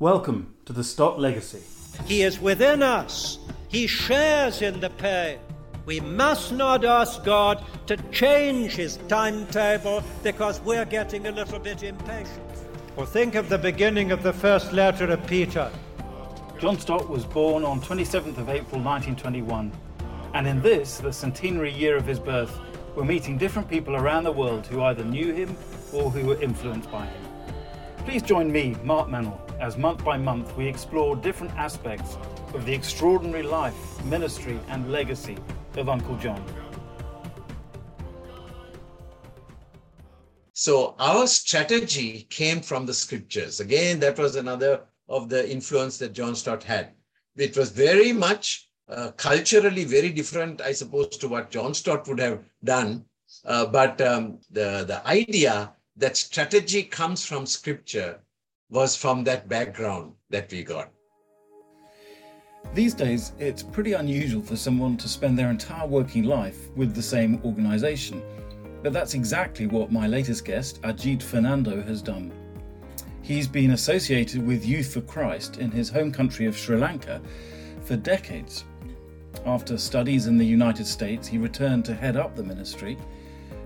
Welcome to the Stott Legacy. He is within us. He shares in the pain. We must not ask God to change his timetable because we're getting a little bit impatient. Or think of the beginning of the first letter of Peter. John Stott was born on 27th of April 1921, and in this, the centenary year of his birth, we're meeting different people around the world who either knew him or who were influenced by him. Please join me, Mark Meynell, as month by month we explore different aspects of the extraordinary life, ministry, and legacy of Uncle John. So our strategy came from the scriptures. Again, that was another of the influence that John Stott had. It was very much uh, culturally very different, I suppose, to what John Stott would have done. Uh, but um, the, the idea that strategy comes from scripture was from that background that we got. These days, it's pretty unusual for someone to spend their entire working life with the same organisation. But that's exactly what my latest guest, Ajith Fernando, has done. He's been associated with Youth for Christ in his home country of Sri Lanka for decades. After studies in the United States, he returned to head up the ministry.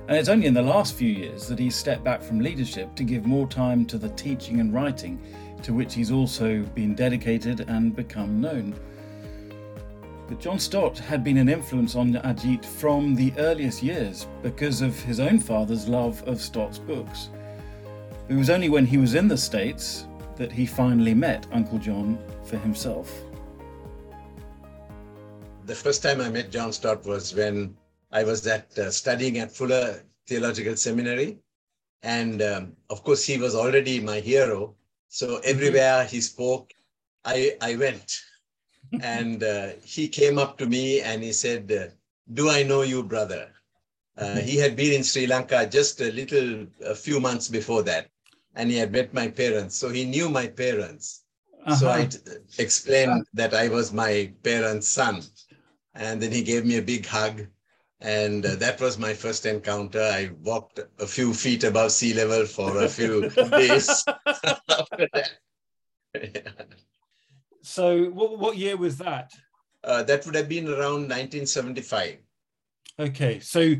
And it's only in the last few years that he's stepped back from leadership to give more time to the teaching and writing, to which he's also been dedicated and become known. But John Stott had been an influence on Ajith from the earliest years because of his own father's love of Stott's books. It was only when he was in the States that he finally met Uncle John for himself. The first time I met John Stott was when I was at uh, studying at Fuller Theological Seminary. And um, of course, he was already my hero. So everywhere he spoke, I, I went. and uh, he came up to me and he said, uh, Do I know you, brother? Uh, he had been in Sri Lanka just a little, a few months before that, and he had met my parents. So he knew my parents. Uh-huh. So I t- explained that I was my parents' son. And then he gave me a big hug. And uh, that was my first encounter. I walked a few feet above sea level for a few days after that. Yeah. So, what, what year was that? Uh, that would have been around 1975. Okay, so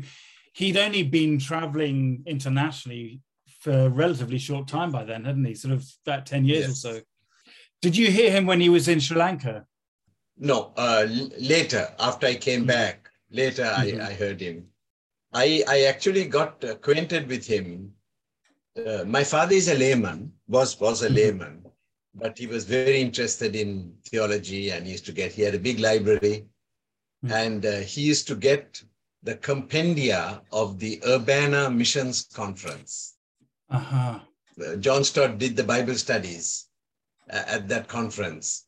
he'd only been traveling internationally for a relatively short time by then, hadn't he? Sort of about 10 years yes. or so. Did you hear him when he was in Sri Lanka? No, uh, later, after I came mm-hmm. back, later mm-hmm. I, I heard him. I, I actually got acquainted with him. Uh, my father is a layman, was, was a mm-hmm. layman but he was very interested in theology and he used to get, he had a big library mm-hmm. and uh, he used to get the compendia of the Urbana Missions Conference. Uh-huh. Uh, John Stott did the Bible studies uh, at that conference.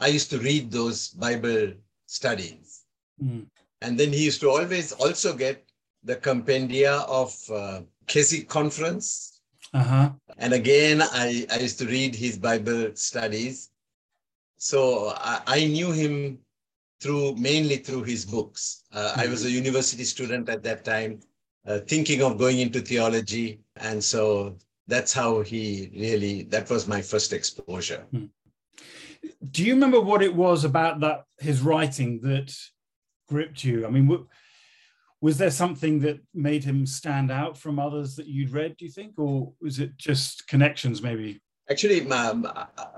I used to read those Bible studies. Mm. And then he used to always also get the compendia of uh, Keswick Conference uh-huh. And again, I, I used to read his Bible studies. So I, I knew him through mainly through his books. Uh, mm-hmm. I was a university student at that time, uh, thinking of going into theology. And so that's how he really, that was my first exposure. Hmm. Do you remember what it was about that, his writing that gripped you? I mean, was there something that made him stand out from others that you'd read do you think or was it just connections maybe actually my,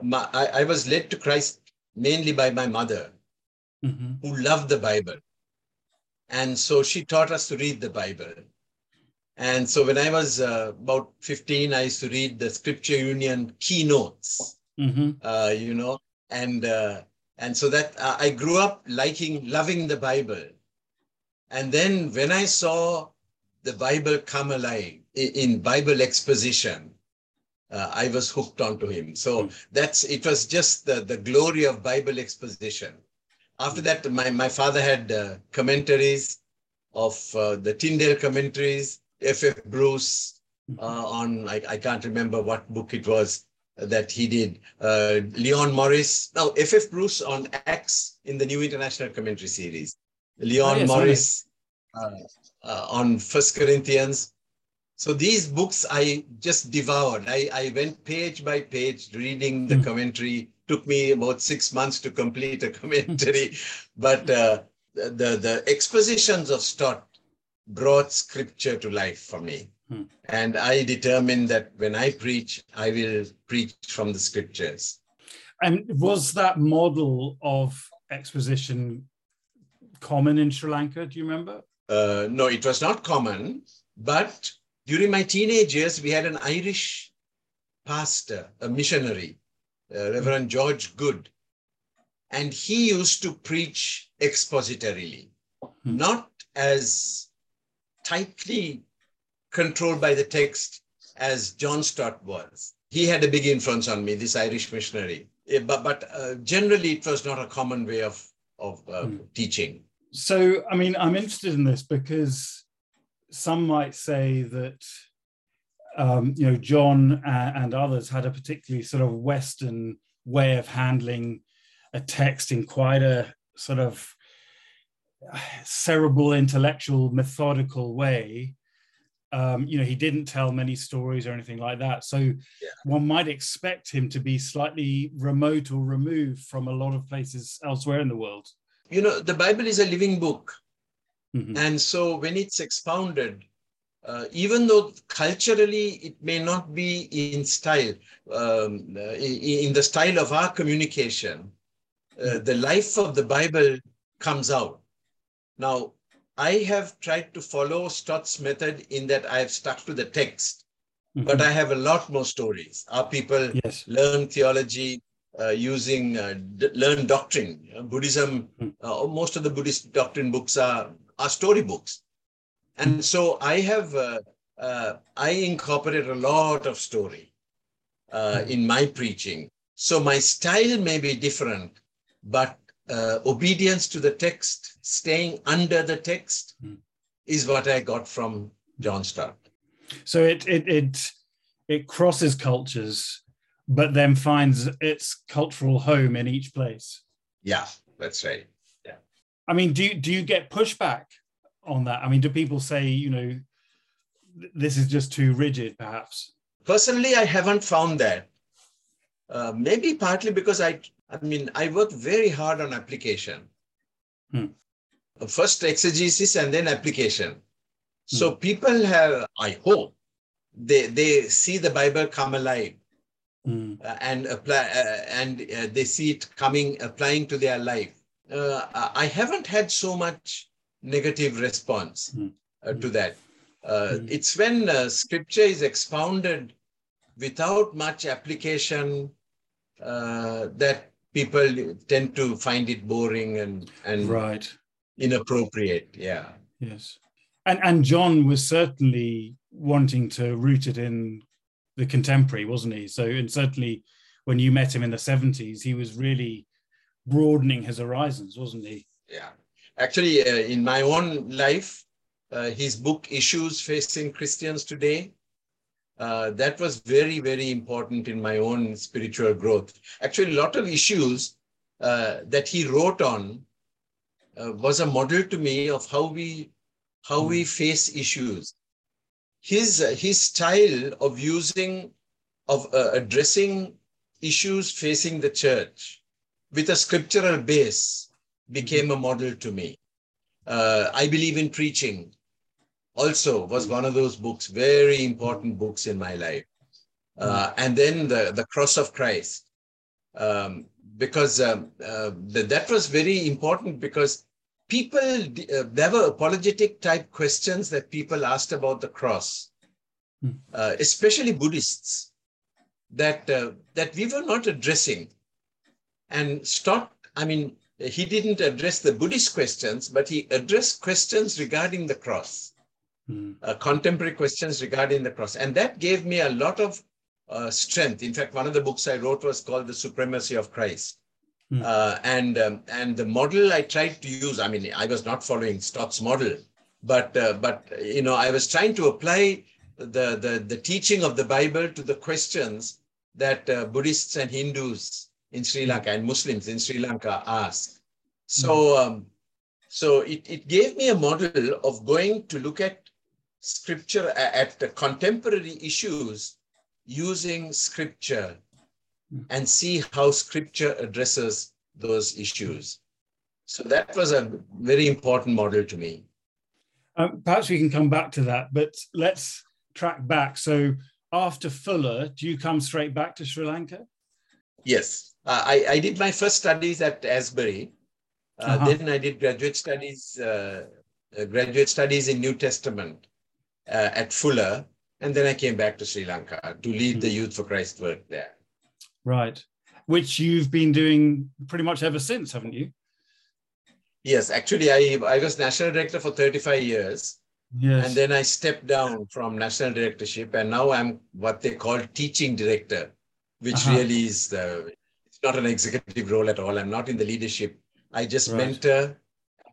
my, I, I, was led to christ mainly by my mother mm-hmm. who loved the bible and so she taught us to read the bible and so when i was uh, about 15 i used to read the scripture union keynotes mm-hmm. uh, you know and uh, and so that uh, i grew up liking loving the bible and then when I saw the Bible come alive in Bible exposition, uh, I was hooked onto him. So mm. that's it was just the, the glory of Bible exposition. After that, my, my father had uh, commentaries of uh, the Tyndale commentaries, F.F. Bruce hmm. uh, on, I, I can't remember what book it was that he did. Uh, Leon Morris, no, F.F. Bruce on Acts in the New International Commentary Series. Leon oh, yes, Morris uh, uh, on First Corinthians. So these books I just devoured. I, I went page by page reading the Hmm. commentary. Took me about six months to complete a commentary, but uh, the the expositions of Stott brought scripture to life for me. Hmm. And I determined that when I preach, I will preach from the scriptures. And was that model of exposition common in Sri Lanka? Do you remember? Uh, no, it was not common, but during my teenage years, we had an Irish pastor, a missionary, uh, Reverend George Good, and he used to preach expositorily, Hmm. not as tightly controlled by the text as John Stott was. He had a big influence on me, this Irish missionary. Eh, But, but uh, generally, it was not a common way of, of uh, Hmm. teaching. So, I mean, I'm interested in this because some might say that, um, you know, John a- and others had a particularly sort of Western way of handling a text in quite a sort of uh, cerebral, intellectual, methodical way. Um, you know, he didn't tell many stories or anything like that. So one might expect him to be slightly remote or removed from a lot of places elsewhere in the world. You know, the Bible is a living book. Mhm. And so when it's expounded, uh, even though culturally it may not be in style, um, in, in the style of our communication, uh, the life of the Bible comes out. Now, I have tried to follow Stott's method in that I have stuck to the text, but I have a lot more stories. Our people yes. learn theology uh, using uh, d- learn doctrine. Buddhism, Hmm. uh, most of the Buddhist doctrine books are are story books, and so I have uh, uh, I incorporate a lot of story uh, Hmm. in my preaching. So my style may be different, but uh, obedience to the text, staying under the text, Hmm. is what I got from John Stott. So it it it it crosses cultures, but then finds its cultural home in each place. Yeah, that's right. Yeah. I mean, do you, do you get pushback on that? I mean, do people say, you know, this is just too rigid, perhaps? Personally, I haven't found that. Uh, maybe partly because I, I mean, I work very hard on application. Hmm. First exegesis and then application. So people have, I hope, they they see the Bible come alive Mm, uh, and apply, uh, and uh, they see it coming, applying to their life. Uh, I haven't had so much negative response Hmm. uh, to that. Uh, Hmm. It's when uh, scripture is expounded without much application uh, that people tend to find it boring and, and right. inappropriate. Yeah. Yes. And and John was certainly wanting to root it in the contemporary, wasn't he? So and certainly when you met him in the 70s, he was really broadening his horizons, wasn't he? Yeah. Actually, uh, in my own life, uh, his book Issues Facing Christians Today, uh, that was very, very important in my own spiritual growth. Actually, a lot of issues uh, that he wrote on uh, was a model to me of how we how we face issues. His uh, his style of using of uh, addressing issues facing the church with a scriptural base became a model to me. Uh, I believe in preaching. Also, was one of those books, very important books in my life. Uh, and then the the cross of Christ, um, because um, uh, th- that was very important because people uh, there were apologetic type questions that people asked about the cross, Hmm. uh, especially Buddhists, that uh, that we were not addressing. And Stott, I mean, he didn't address the Buddhist questions, but he addressed questions regarding the cross, Mm, uh, contemporary questions regarding the cross. And that gave me a lot of uh, strength. In fact, one of the books I wrote was called The Supremacy of Christ. Hmm. Uh, and, um, and the model I tried to use, I mean, I was not following Stott's model, but, uh, but you know, I was trying to apply the, the, the teaching of the Bible to the questions that uh, Buddhists and Hindus in Sri Lanka and Muslims in Sri Lanka ask. So, um, so it, it gave me a model of going to look at scripture at the contemporary issues using scripture and see how scripture addresses those issues. So that was a very important model to me. Um, perhaps we can come back to that, but let's track back. So after Fuller, do you come straight back to Sri Lanka? Yes, uh, I, I did my first studies at Asbury. Uh, uh-huh. Then I did graduate studies, uh, uh graduate studies in New Testament uh, at Fuller, and then I came back to Sri Lanka to lead the hmm. Youth for Christ work there. Right, which you've been doing pretty much ever since, haven't you? Yes, actually, I, I was national director for 35 years. Yes. And then I stepped down from national directorship, and now I'm what they call teaching director, which uh-huh. really is the, it's not an executive role at all. I'm not in the leadership. I just right. mentor,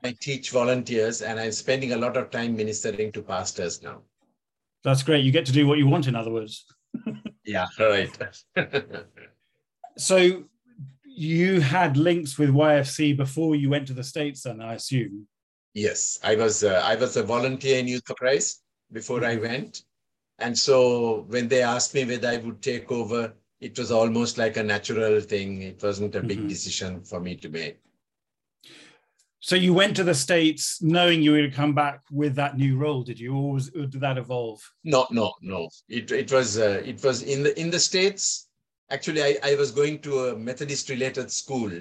I teach volunteers, and I'm spending a lot of time ministering to pastors now. That's great. You get to do what you want, in other words. yeah, right. so you had links with YFC before you went to the States, then I assume. Yes, I was uh, I was a volunteer in Youth for Christ before mm-hmm. I went, and so when they asked me whether I would take over, it was almost like a natural thing. It wasn't a big mm-hmm. decision for me to make. So you went to the states knowing you would come back with that new role. Did you, or, was, or did that evolve? No, no, no. It it was uh, it was in the in the states. Actually, I, I was going to a Methodist related school,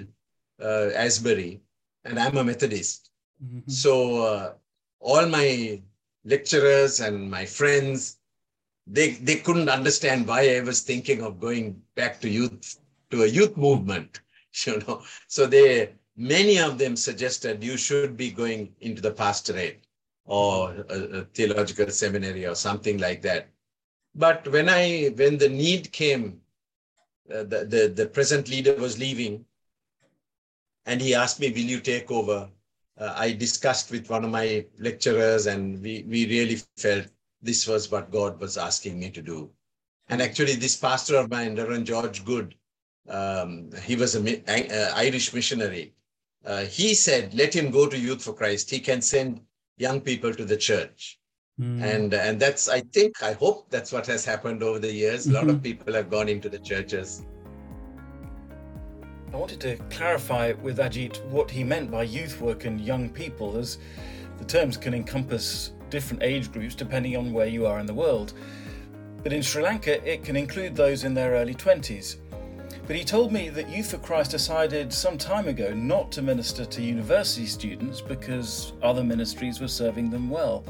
uh, Asbury, and I'm a Methodist. Mm-hmm. So uh, all my lecturers and my friends, they they couldn't understand why I was thinking of going back to youth to a youth movement. You know, so they many of them suggested you should be going into the pastorate or a, a theological seminary or something like that. But when I when the need came, uh, the, the the present leader was leaving, and he asked me, "Will you take over?" uh, I discussed with one of my lecturers, and we, we really felt this was what God was asking me to do. And actually, this pastor of mine, Reverend George Good, um, he was an uh, Irish missionary. Uh, he said, let him go to Youth for Christ. He can send young people to the church. Mm. And, and that's, I think, I hope that's what has happened over the years. A lot mm-hmm. of people have gone into the churches. I wanted to clarify with Ajith what he meant by youth work and young people, as the terms can encompass different age groups depending on where you are in the world. But in Sri Lanka, it can include those in their early 20s. But he told me that Youth for Christ decided some time ago not to minister to university students because other ministries were serving them well.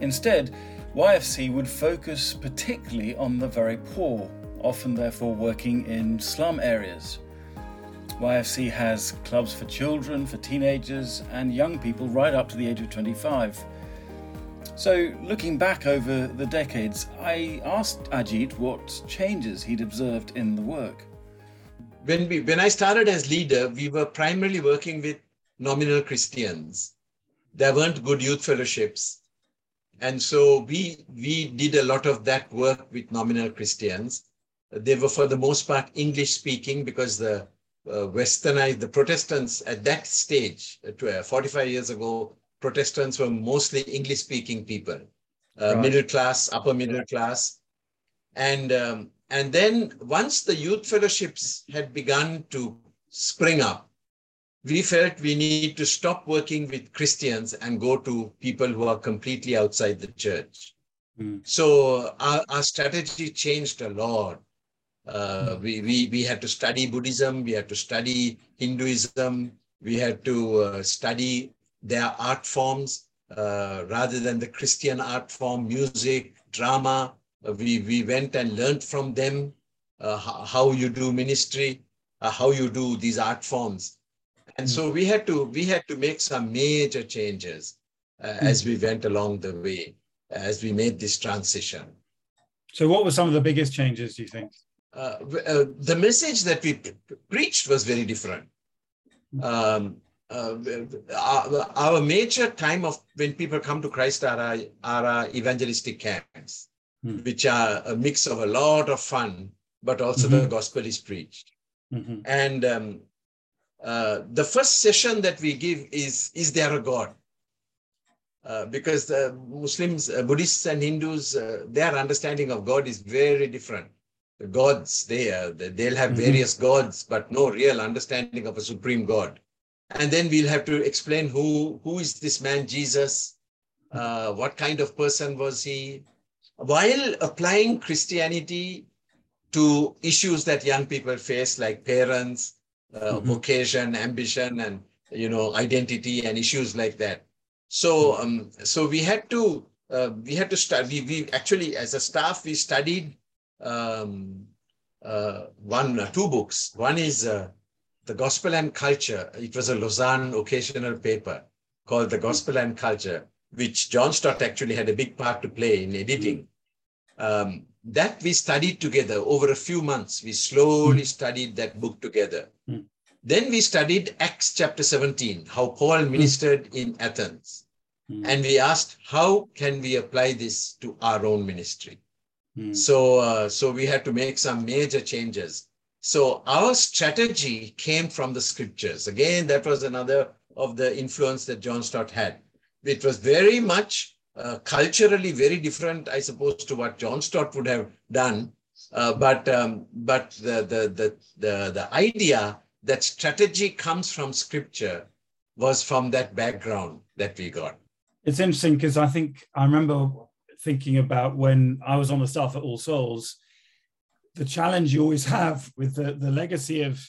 Instead, YFC would focus particularly on the very poor, often therefore working in slum areas. YFC has clubs for children, for teenagers, and young people right up to the age of 25. So, looking back over the decades, I asked Ajith what changes he'd observed in the work. When, we, when I started as leader, we were primarily working with nominal Christians. There weren't good youth fellowships. And so we, we did a lot of that work with nominal Christians. They were, for the most part, English speaking because the uh, westernized, the Protestants at that stage, uh, 45 years ago, Protestants were mostly English speaking people, uh, right. middle class, upper middle class. And, um, and then once the youth fellowships had begun to spring up, we felt we need to stop working with Christians and go to people who are completely outside the church. Mm. So our, our strategy changed a lot. Uh, we, we, we had to study Buddhism, we had to study Hinduism, we had to uh, study their art forms uh, rather than the Christian art form, music, drama. Uh, we, we went and learned from them uh, how you do ministry, uh, how you do these art forms. And so we had to we had to make some major changes as we went along the way, as we made this transition. So, what were some of the biggest changes, do you think? uh, uh, the message that we preached was very different. Um, uh, our, our, major time of when people come to Christ are our, are our evangelistic camps, mm-hmm. which are a mix of a lot of fun, but also mm-hmm. the gospel is preached. Mm-hmm. And um, uh, the first session that we give is Is there a God? uh, because the Muslims, uh, Buddhists, and Hindus, uh, their understanding of God is very different. The gods, they they'll have Mhm. various gods, but no real understanding of a supreme God. And then we'll have to explain who who is this man Jesus, uh, what kind of person was he, while applying Christianity to issues that young people face, like parents, uh, Mhm. vocation, ambition, and you know identity and issues like that. So, um, so we had to uh, we had to study. We, we actually, as a staff, we studied um, uh, one uh, two books. One is uh, the Gospel and Culture. It was a Lausanne occasional paper called the Gospel and Culture, which John Stott actually had a big part to play in editing. Um, that we studied together over a few months. We slowly studied that book together. Mm. Then we studied Acts chapter 17, how Paul ministered in Athens. Mm. And we asked, how can we apply this to our own ministry? Mm. So, uh, so we had to make some major changes. So our strategy came from the scriptures. Again, that was another of the influence that John Stott had. It was very much uh, culturally very different, I suppose, to what John Stott would have done. Uh, but um, but the, the the the the idea that strategy comes from scripture was from that background that we got. it's interesting because I think I remember thinking about when I was on the staff at All Souls, the challenge you always have with the, the legacy of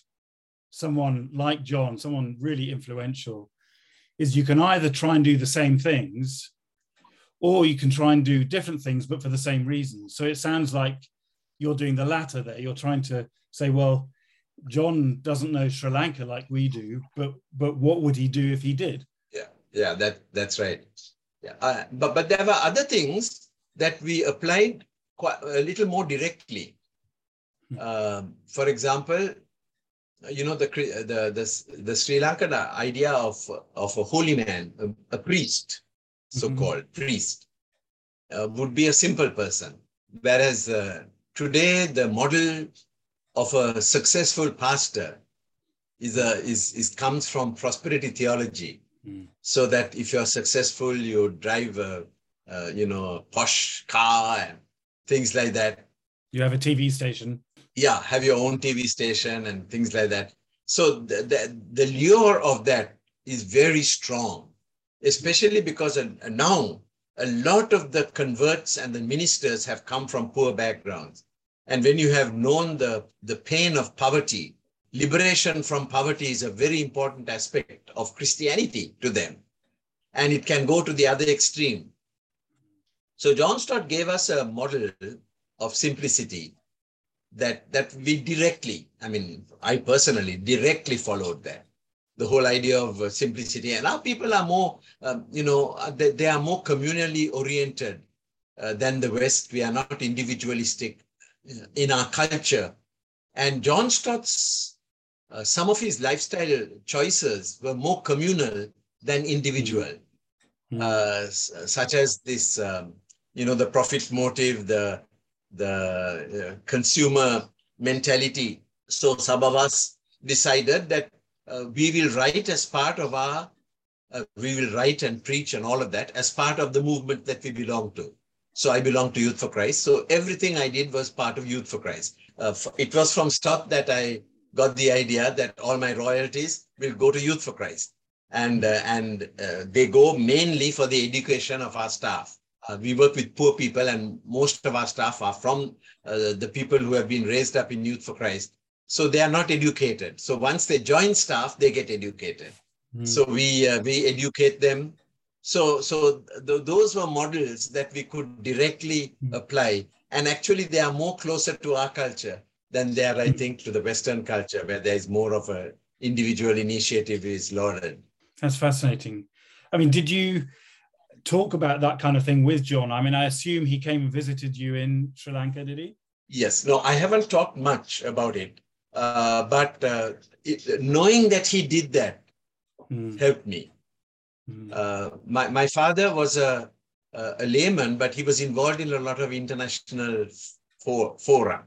someone like John, someone really influential, is you can either try and do the same things or you can try and do different things, but for the same reasons. So it sounds like you're doing the latter there. You're trying to say, well, John doesn't know Sri Lanka like we do, but but what would he do if he did? Yeah, yeah, that that's right. Yeah, uh, but but there were other things that we applied quite a little more directly. Um, for example, you know the Cri- the the the Sri Lankan idea of of a holy man, a, a priest, so called priest, uh, would be a simple person, whereas uh, today the model of a successful pastor is a is is comes from prosperity theology Mm. so that if you're successful you drive a, uh, you know a posh car and things like that You have a TV station. Yeah have your own tv station and things like that so the, the, the lure of that is very strong especially because now a lot of the converts and the ministers have come from poor backgrounds and when you have known the, the pain of poverty liberation from poverty is a very important aspect of Christianity to them. And it can go to the other extreme. So John Stott gave us a model of simplicity that, that we directly, I mean, I personally directly followed that. The whole idea of uh, simplicity. And our people are more, um, you know, uh, they, they are more communally oriented uh, than the West. We are not individualistic uh, in our culture. And John Stott's uh, some of his lifestyle choices were more communal than individual, Mm. uh, s- such as this, um, you know, the profit motive, the the consumer mentality. So some of us decided that uh, we will write as part of our, uh, we will write and preach and all of that as part of the movement that we belong to. So I belong to Youth for Christ. So everything I did was part of Youth for Christ. Uh, it was from Stott that I got the idea that all my royalties will go to Youth for Christ. And, uh, and uh, they go mainly for the education of our staff. Uh, we work with poor people, and most of our staff are from uh, the people who have been raised up in Youth for Christ. So they are not educated. So once they join staff, they get educated. Mm. So we uh, we educate them. So so th- those were models that we could directly Mm. apply, and actually they are more closer to our culture than they are, I Mm. think, to the Western culture, where there is more of a individual initiative is lauded. That's fascinating. I mean, did you talk about that kind of thing with John? I mean, I assume he came and visited you in Sri Lanka, did he? Yes, no, I haven't talked much about it, uh, but uh, it, knowing that he did that Mm, helped me. mm, Uh, my, my father was a, a, layman, but he was involved in a lot of international for, fora,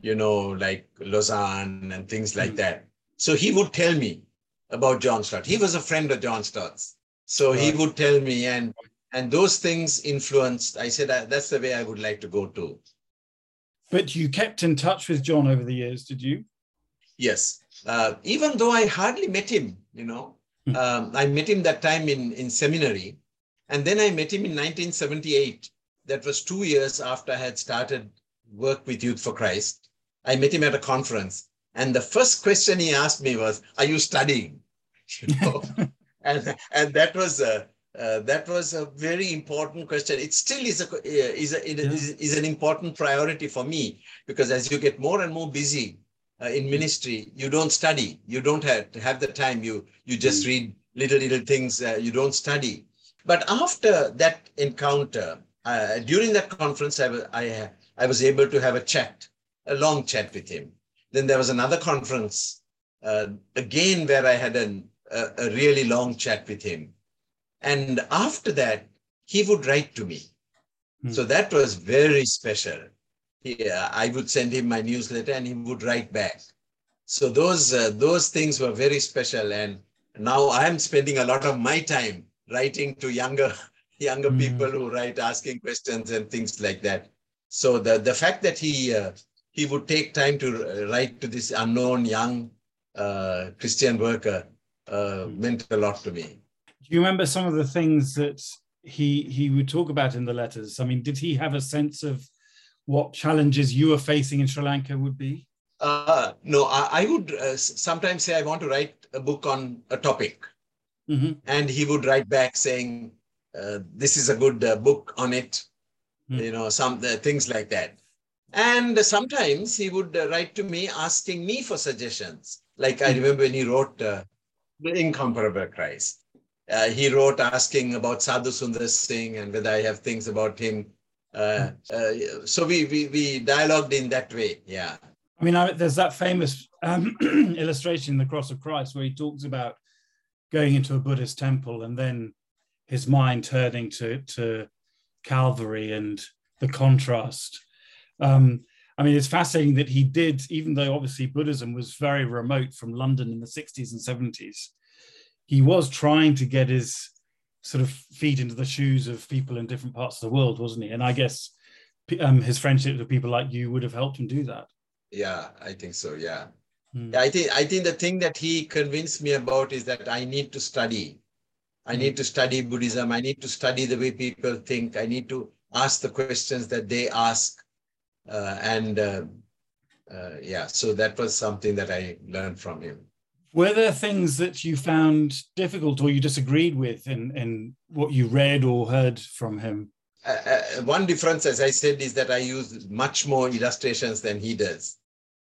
you know, like Lausanne and things like Mm. that. So he would tell me about John Stott. He was a friend of John Stott's. So he would tell me, and and those things influenced. I said that's the way I would like to go to. But you kept in touch with John over the years, did you? Yes. Uh, even though I hardly met him, you know, hmm. um, I met him that time in, in seminary. And then I met him in 1978. That was two years after I had started work with Youth for Christ. I met him at a conference. And the first question he asked me was, Are you studying? You know? and, and that was a, uh, that was a very important question. It still is a is a, yeah. is, is an important priority for me because as you get more and more busy uh, in ministry, you don't study. You don't have to have the time. You you just mm. read little little things. Uh, you don't study. But after that encounter, uh, during that conference, I was I I was able to have a chat, a long chat with him. Then there was another conference uh, again where I had an, a, a really long chat with him and after that, he would write to me. Hmm. So that was very special. Yeah, I would send him my newsletter and he would write back. So those uh, those things were very special. And now I'm spending a lot of my time writing to younger younger hmm. people who write asking questions and things like that. So the the fact that he uh, he would take time to write to this unknown young uh, Christian worker uh, hmm. meant a lot to me do you remember some of the things that he he would talk about in the letters? I mean, did he have a sense of what challenges you were facing in Sri Lanka would be? Uh, no, I, I would uh, sometimes say I want to write a book on a topic, mm-hmm. and he would write back saying, uh, "This is a good uh, book on it," mm-hmm. you know, some uh, things like that. And sometimes he would uh, write to me asking me for suggestions. Like mm-hmm. I remember when he wrote "The Incomparable Christ." Uh, he wrote asking about Sadhu Sundar Singh and whether I have things about him. Uh, uh, so we, we we dialogued in that way. Yeah. I mean, I, there's that famous um, illustration in the Cross of Christ where he talks about going into a Buddhist temple and then his mind turning to to Calvary and the contrast. Um, I mean, it's fascinating that he did, even though obviously Buddhism was very remote from London in the 60s and 70s he was trying to get his sort of feet into the shoes of people in different parts of the world, wasn't he? And I guess um, his friendship with people like you would have helped him do that. Yeah, I think so. Yeah. Hmm. I think I think the thing that he convinced me about is that I need to study. I hmm. need to study Buddhism. I need to study the way people think. I need to ask the questions that they ask. Uh, and uh, uh, yeah, so that was something that I learned from him. Were there things that you found difficult or you disagreed with in, in what you read or heard from him? Uh, uh, one difference, as I said, is that I use much more illustrations than he does,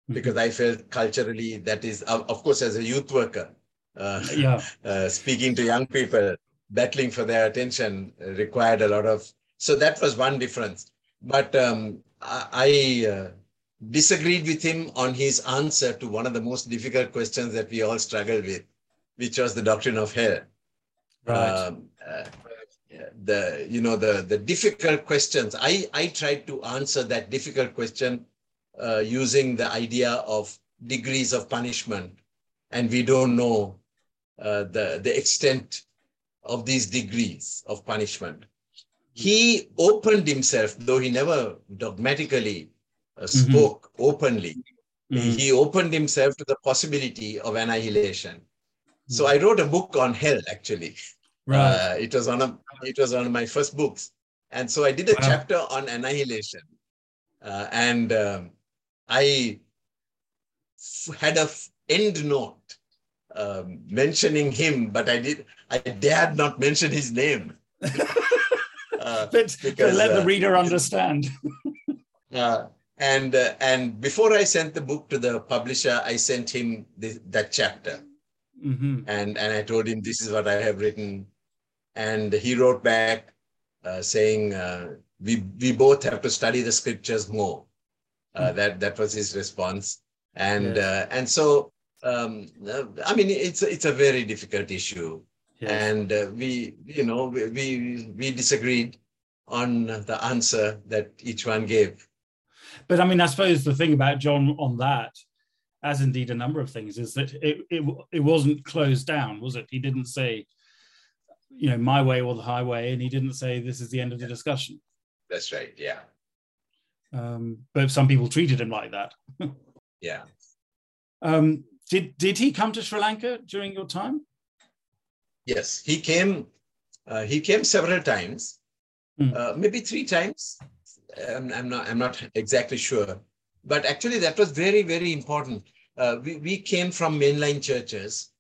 mm-hmm. because I felt culturally that is, of course, as a youth worker, uh, yeah. Uh, speaking to young people, battling for their attention required a lot of. So that was one difference. But um, I, I uh, disagreed with him on his answer to one of the most difficult questions that we all struggle with, which was the doctrine of hell. Right. Um, uh, the you know the the difficult questions. I I tried to answer that difficult question uh, using the idea of degrees of punishment, and we don't know uh, the the extent of these degrees of punishment. He opened himself, though he never dogmatically uh, mm-hmm. spoke mm-hmm. openly. Mm-hmm. He opened himself to the possibility of annihilation. Mm-hmm. So I wrote a book on hell. Actually, right. Uh, it was one of it was one of my first books, and so I did a wow. chapter on annihilation, uh, and um, I f- had a f- end note um, mentioning him, but I did I dared not mention his name. uh, but, because, let the uh, reader understand. uh, and, uh, and before I sent the book to the publisher, I sent him the, that chapter. Mm-hmm. And, and I told him, this is what I have written. And he wrote back uh, saying, uh, we, we both have to study the scriptures more. Mm-hmm. that, that was his response. And, yes. Uh, and so, um, uh, I mean, it's, it's a very difficult issue. Yes. And we, you know, we, we, we disagreed on the answer that each one gave. But I mean, I suppose the thing about John on that, as indeed a number of things, is that it it, it wasn't closed down, was it? He didn't say, you know, my way or the highway, and he didn't say this is the end of the discussion. That's right. Yeah. Um, but some people treated him like that. yeah. Um, did did he come to Sri Lanka during your time? Yes, he came. Uh, he came several times, Hmm. uh, maybe three times. I'm, I'm not. I'm not exactly sure, but actually that was very very important. Uh, we we came from mainline churches.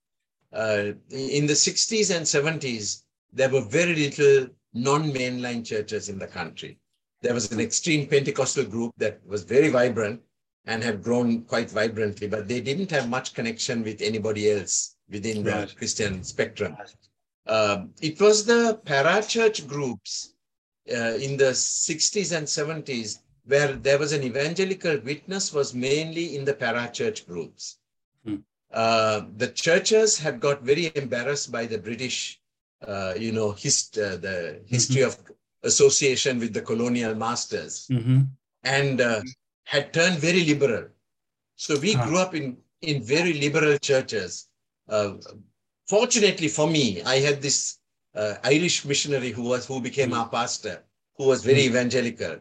Uh, in the 60s and 70s, there were very little non-mainline churches in the country. There was an extreme Pentecostal group that was very vibrant and had grown quite vibrantly, but they didn't have much connection with anybody else within the Christian spectrum. Um, it was the parachurch groups uh, in the 60s and 70s where there was an evangelical witness was mainly in the parachurch groups. Hmm. Uh, the churches had got very embarrassed by the British, uh, you know, hist- uh, the history of association with the colonial masters Mm-hmm. and uh, had turned very liberal. So we Ah. grew up in, in very liberal churches. Uh, fortunately for me, I had this uh, Irish missionary who was who became Mm. our pastor, who was very evangelical.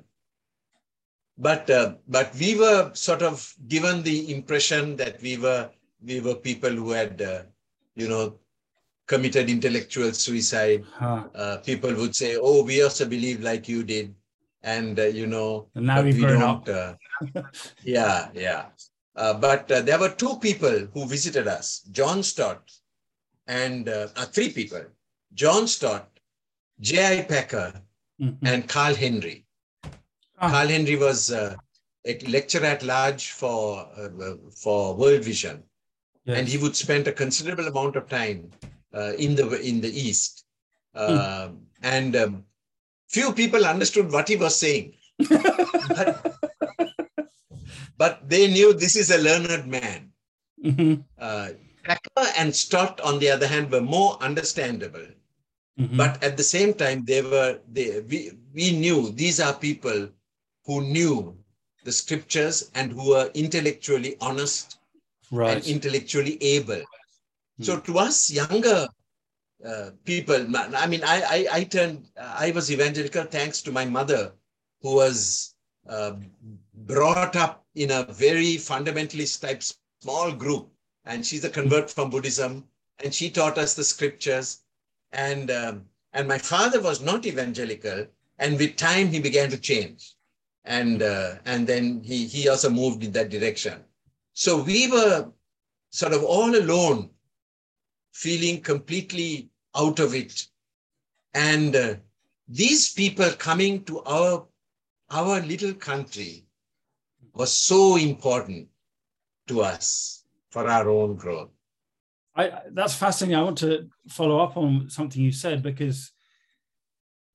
But uh, but we were sort of given the impression that we were we were people who had uh, you know committed intellectual suicide. Huh. Uh, people would say, "Oh, we also believe like you did," and uh, you know And now we've don't, uh, yeah, yeah. Uh, but uh, there were two people who visited us John Stott and three people John Stott, J.I. Packer, Mhm. and Carl Henry. Ah. Carl Henry was uh, a lecturer at large for, uh, for World Vision, Yes. and he would spend a considerable amount of time uh, in, the, in the East. Um, And um, few people understood what he was saying. but, but they knew this is a learned man. Mhm. Uh, Packer and Stott, on the other hand, were more understandable. Mhm. But at the same time, they were they we, we knew these are people who knew the scriptures and who were intellectually honest right. and intellectually able. So to us younger uh, people, I mean, I, I, I turned, I was evangelical thanks to my mother, who was uh, brought up in a very fundamentalist type small group. And she's a convert from Buddhism, and she taught us the scriptures. And um, and my father was not evangelical, and with time he began to change, and uh, and then he he also moved in that direction. So we were sort of all alone, feeling completely out of it. And uh, these people coming to our, our little country was so important to us for our own growth. I, that's fascinating. I want to follow up on something you said because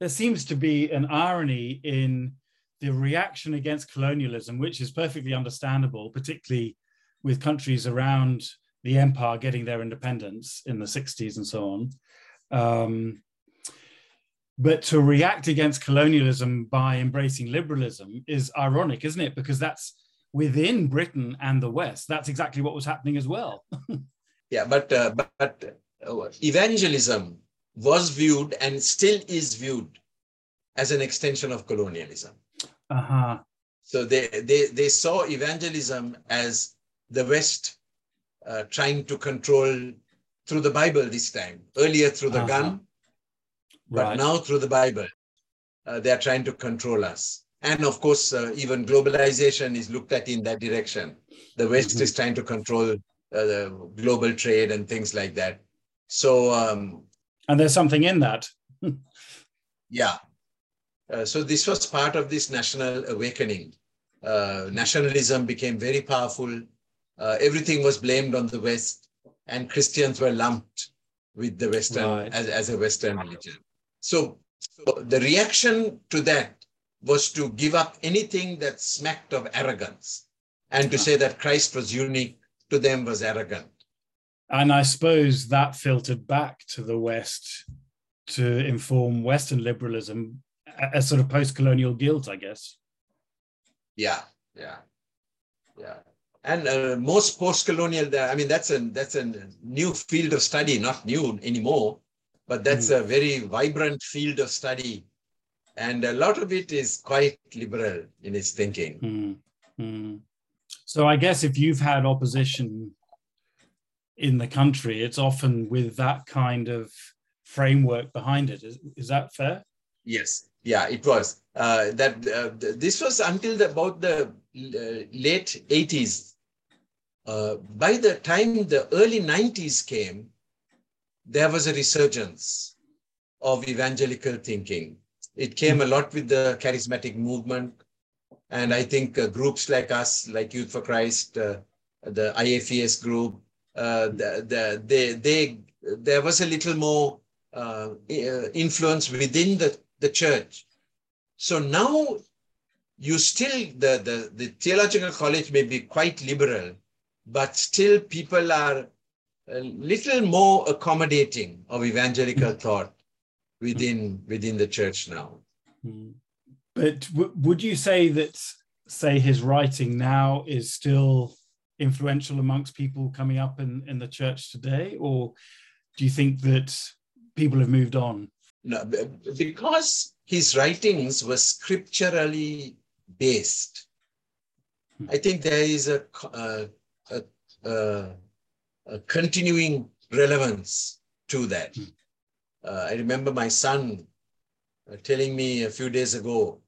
there seems to be an irony in the reaction against colonialism, which is perfectly understandable, particularly with countries around the empire getting their independence in the 60s and so on. Um, but to react against colonialism by embracing liberalism is ironic, isn't it? Because that's within Britain and the West. That's exactly what was happening as well. Yeah, but uh, but, uh, evangelism was viewed and still is viewed as an extension of colonialism. Uh-huh. So they they they saw evangelism as the West uh, trying to control through the Bible this time. Earlier through the Uh-huh. gun, but Right. now through the Bible, uh, they are trying to control us. And of course, uh, even globalization is looked at in that direction. The West Mhm. is trying to control uh, the global trade and things like that. So um, and there's something in that. yeah. Uh, so this was part of this national awakening. Uh, nationalism became very powerful. Uh, everything was blamed on the West, and Christians were lumped with the Western Right. as, as a Western religion. So, so the reaction to that was to give up anything that smacked of arrogance, and to say that Christ was unique to them was arrogant. And I suppose that filtered back to the West to inform Western liberalism, a, a sort of post-colonial guilt, I guess. Yeah, yeah, yeah. And uh, most post-colonial, I mean, that's a that's a new field of study, not new anymore. but that's mm. a very vibrant field of study. And a lot of it is quite liberal in its thinking. Mm. Mm. So I guess if you've had opposition in the country, it's often with that kind of framework behind it. Is, is that fair? Yes. Yeah, it was. Uh, that uh, this was until the, about the uh, late 80s. Uh, by the time the early 90s came, there was a resurgence of evangelical thinking. It came a lot with the charismatic movement. And I think uh, groups like us, like Youth for Christ, uh, the IFES group, uh, the, the, they, they, there was a little more uh, influence within the, the church. So now you still, the, the, the theological college may be quite liberal, but still people are a little more accommodating of evangelical mm. thought within within the church now. Mm. But w- would you say that, say, his writing now is still influential amongst people coming up in, in the church today, or do you think that people have moved on? No, because his writings were scripturally based. Hmm. I think there is a, a, a, a a continuing relevance to that. Mm. Uh, I remember my son uh, telling me a few days ago,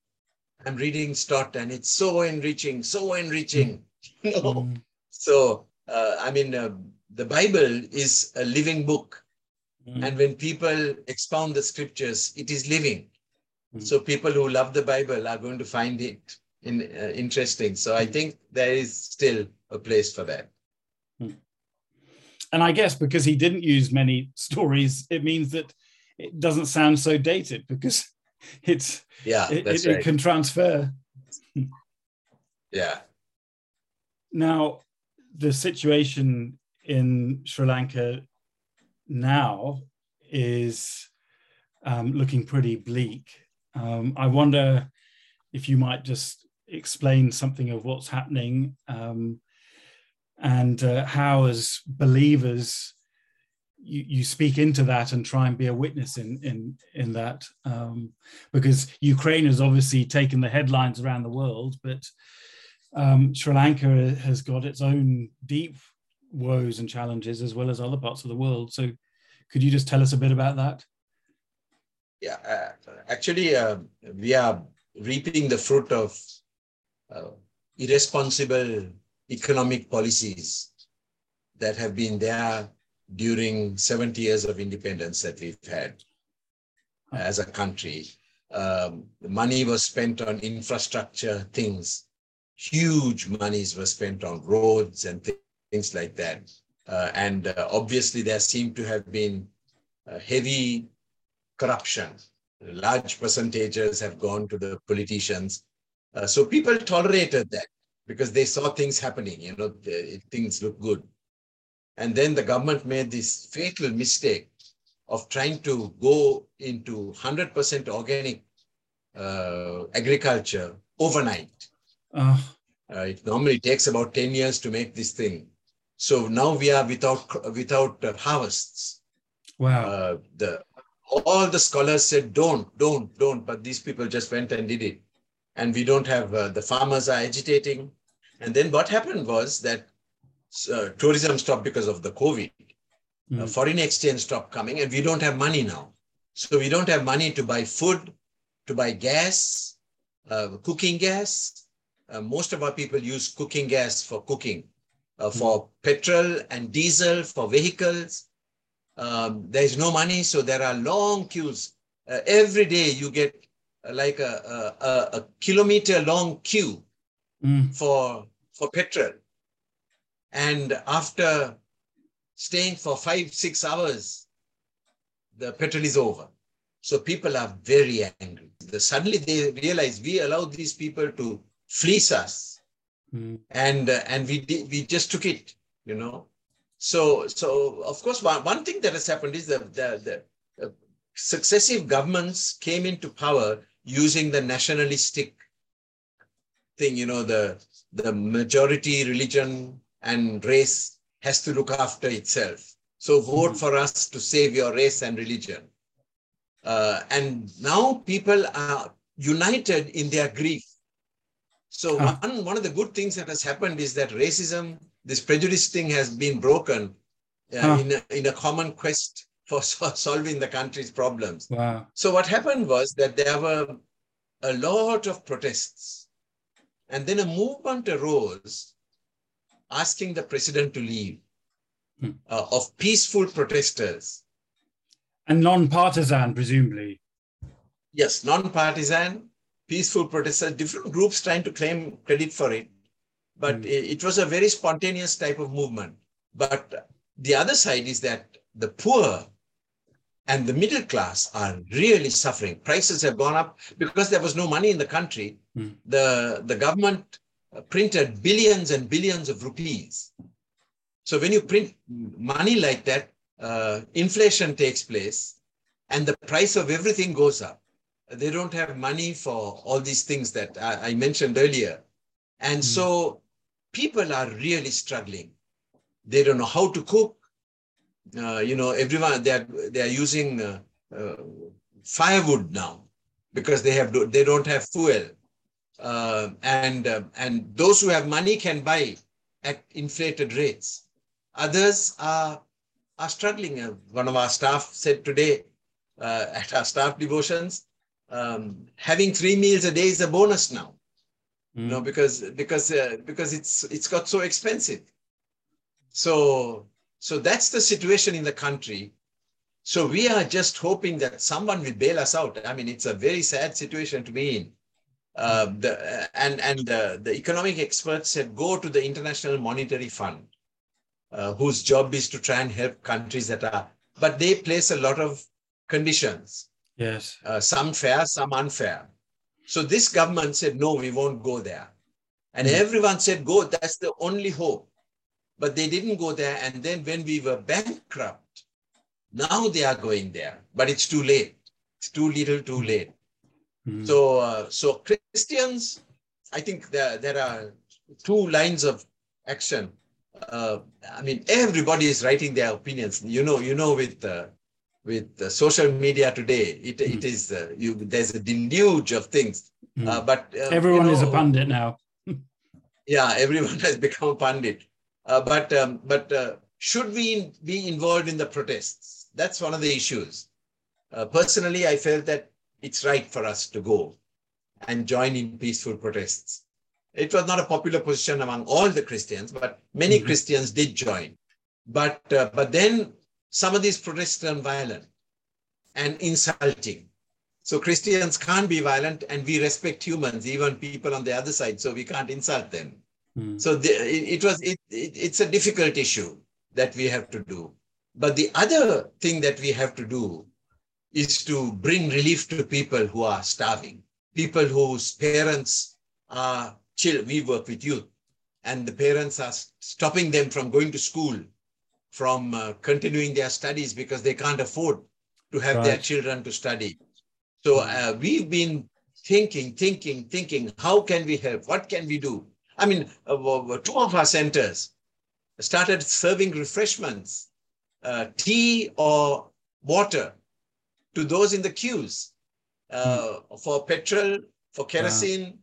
I'm reading Stott and it's so enriching, so enriching. you know? Mm. So, uh, I mean, uh, the Bible is a living book. Mm. And when people expound the scriptures, it is living. Hmm. So people who love the Bible are going to find it in, uh, interesting. So I hmm. think there is still a place for that. Hmm and I guess because he didn't use many stories, it means that it doesn't sound so dated because it's yeah, it, it, right. it can transfer. yeah. Now, the situation in Sri Lanka now is um, looking pretty bleak. Um, I wonder if you might just explain something of what's happening. Um, and uh, how as believers you, you speak into that and try and be a witness in in in that um, because Ukraine has obviously taken the headlines around the world, but um, Sri Lanka has got its own deep woes and challenges as well as other parts of the world. So, could you just tell us a bit about that? Yeah, uh, actually, uh, we are reaping the fruit of uh, irresponsible economic policies that have been there during 70 years of independence that we've had as a country. Um, money was spent on infrastructure things. Huge monies were spent on roads and th- things like that. Uh, and uh, obviously, there seemed to have been uh, heavy corruption. Large percentages have gone to the politicians. Uh, so people tolerated that because they saw things happening, you know, things look good. And then the government made this fatal mistake of trying to go into 100% organic uh, agriculture overnight. Uh. Uh, it normally takes about 10 years to make this thing. So now we are without without uh, harvests. Wow. Uh, the all the scholars said don't, don't, don't, but these people just went and did it. And we don't have uh, the farmers are agitating. And then what happened was that uh, tourism stopped because of the COVID. Mm. Uh, hmm. foreign exchange stopped coming, and we don't have money now. So we don't have money to buy food, to buy gas, uh, cooking gas. Uh, most of our people use cooking gas for cooking, mm. for petrol and diesel for vehicles. Um, there is no money, so there are long queues. Uh, every day you get uh, like a, a, a kilometer long queue mm. for, for petrol. And after staying for five, six hours, the petrol is over. So people are very angry. The, suddenly they realize we allowed these people to fleece us. Mm. And, uh, and we, we just took it, you know. So, so of course, one, one thing that has happened is that the, the uh, successive governments came into power using the nationalistic thing, you know, the, the majority religion and race has to look after itself. So vote for us to save your race and religion. Uh, and now people are united in their grief. So Huh. one, one of the good things that has happened is that racism, this prejudice thing has been broken uh, Huh. in, a, in a common quest for so- solving the country's problems. Wow. So what happened was that there were a lot of protests. And then a movement arose asking the president to leave Hmm. uh, of peaceful protesters. And non-partisan, presumably. Yes, non-partisan, peaceful protesters, different groups trying to claim credit for it. But Hmm. it, it was a very spontaneous type of movement. But the other side is that the poor and the middle class are really suffering. Prices have gone up because there was no money in the country. Hmm. The, the government printed billions and billions of rupees. So when you print money like that, uh, inflation takes place and the price of everything goes up. They don't have money for all these things that I, I mentioned earlier. And Hmm. so people are really struggling. They don't know how to cook. Uh, you know, everyone they are they are using uh, uh, firewood now because they have they don't have fuel, uh, and uh, and those who have money can buy at inflated rates. Others are are struggling. Uh, one of our staff said today uh, at our staff devotions, um, having three meals a day is a bonus now. You know, because because uh, because it's it's got so expensive. So so that's the situation in the country. So we are just hoping that someone will bail us out. I mean, it's a very sad situation to be in. Uh, the, and and uh, the economic experts said go to the International Monetary Fund, uh, whose job is to try and help countries that are, but they place a lot of conditions, Yes. uh, some fair, some unfair. So this government said, no, we won't go there. And Mm. everyone said, go, that's the only hope. But they didn't go there. And then when we were bankrupt, now they are going there. But it's too late. It's too little, too late. Mm. So, uh, so Christians, I think there, there are two lines of action. Uh, I mean, everybody is writing their opinions. You know, you know, with uh, with uh, social media today, it, it is uh, you. There's a deluge of things. Mm. Uh, but uh, Everyone you is a pundit now. Yeah, everyone has become a pundit. Uh, but um, but uh, should we be involved in the protests? That's one of the issues. Uh, personally, I felt that it's right for us to go and join in peaceful protests. It was not a popular position among all the Christians, but many Mhm. Christians did join. But uh, but then some of these protests turned violent and insulting. So Christians can't be violent, and we respect humans, even people on the other side. So we can't insult them. Mm. So the, it, it was it, it, it's a difficult issue that we have to do. But the other thing that we have to do is to bring relief to people who are starving, people whose parents are chill. We work with youth, and the parents are stopping them from going to school, from uh, continuing their studies because they can't afford to have their children to study. So uh, we've been thinking, thinking, thinking, how can we help? What can we do? I mean, uh, two of our centers started serving refreshments, uh, tea or water to those in the queues uh, for petrol, for kerosene,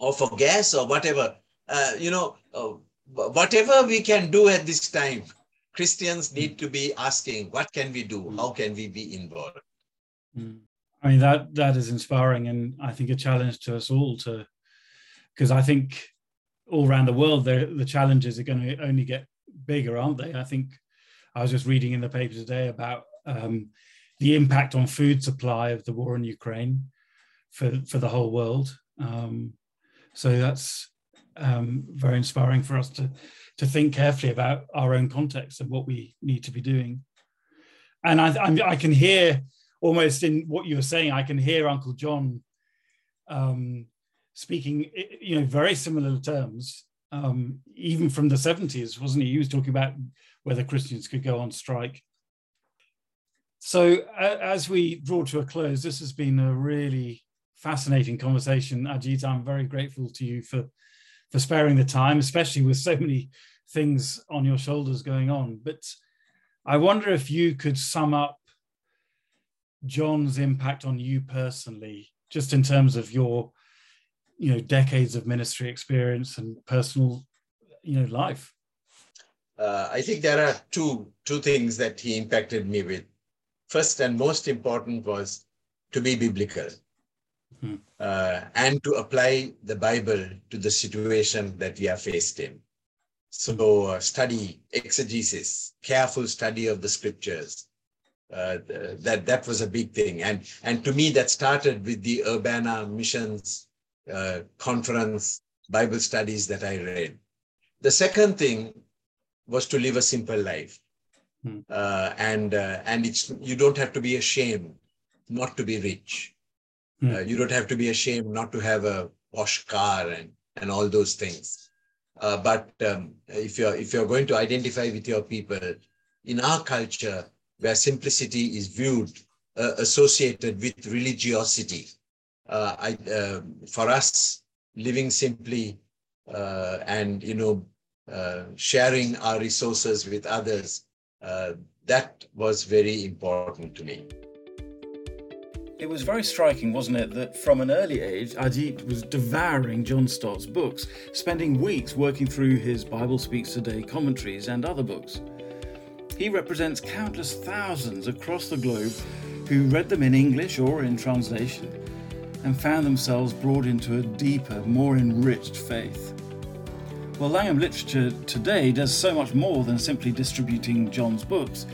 or for gas or whatever. Uh, you know, uh, whatever we can do at this time, Christians need to be asking, what can we do? How can we be involved? Mm. I mean that that is inspiring, and I think a challenge to us all to, because I think all around the world the the challenges are going to only get bigger, aren't they? I think I was just reading in the paper today about um, the impact on food supply of the war in Ukraine for for the whole world. Um, so that's um, very inspiring for us to to think carefully about our own context and what we need to be doing. And I, I'm, I can hear almost in what you were saying, I can hear Uncle John um, speaking, you know, very similar terms, um, even from the 70s, wasn't he? He was talking about whether Christians could go on strike. So, as we draw to a close, this has been a really fascinating conversation. Ajith, I'm very grateful to you for, for sparing the time, especially with so many things on your shoulders going on. But I wonder if you could sum up John's impact on you personally, just in terms of your, you know, decades of ministry experience and personal, you know, life. Uh, I think there are two two things that he impacted me with. First and most important was to be biblical hmm. uh, and to apply the Bible to the situation that we are faced in. So uh, study exegesis, careful study of the scriptures. Uh, that that was a big thing, and and to me that started with the Urbana Missions uh, conference Bible studies that I read. The second thing was to live a simple life, hmm. Uh, and uh, and it's you don't have to be ashamed not to be rich. Hmm. Uh, you don't have to be ashamed not to have a posh car and and all those things uh, but um, if you're if you're going to identify with your people in our culture, where simplicity is viewed uh, associated with religiosity, uh, I, for us living simply uh, and you know uh, sharing our resources with others, Uh, that was very important to me. It was very striking, wasn't it, that from an early age, Ajith was devouring John Stott's books, spending weeks working through his Bible Speaks Today commentaries and other books. He represents countless thousands across the globe who read them in English or in translation and found themselves brought into a deeper, more enriched faith. Well, Langham Literature today does so much more than simply distributing John's books.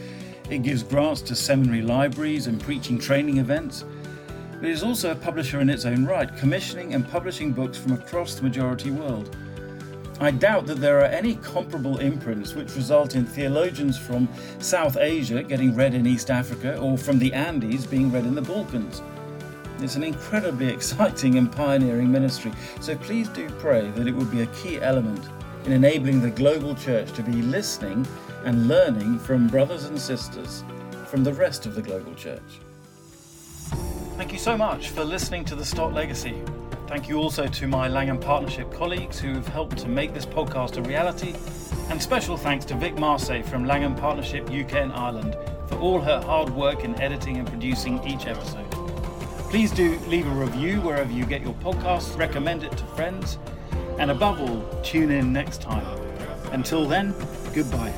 It gives grants to seminary libraries and preaching training events it is also a publisher in its own right, commissioning and publishing books from across the majority world. I doubt that there are any comparable imprints which result in theologians from South Asia getting read in East Africa or from the Andes being read in the Balkans. It's an incredibly exciting and pioneering ministry, so please do pray that it will be a key element in enabling the global church to be listening and learning from brothers and sisters from the rest of the global church. Thank you so much for listening to The Stott Legacy. Thank you also to my Langham Partnership colleagues who have helped to make this podcast a reality. And special thanks to Vic Marseille from Langham Partnership UK and Ireland for all her hard work in editing and producing each episode. Please do leave a review wherever you get your podcasts, recommend it to friends, and above all, tune in next time. Until then, goodbye.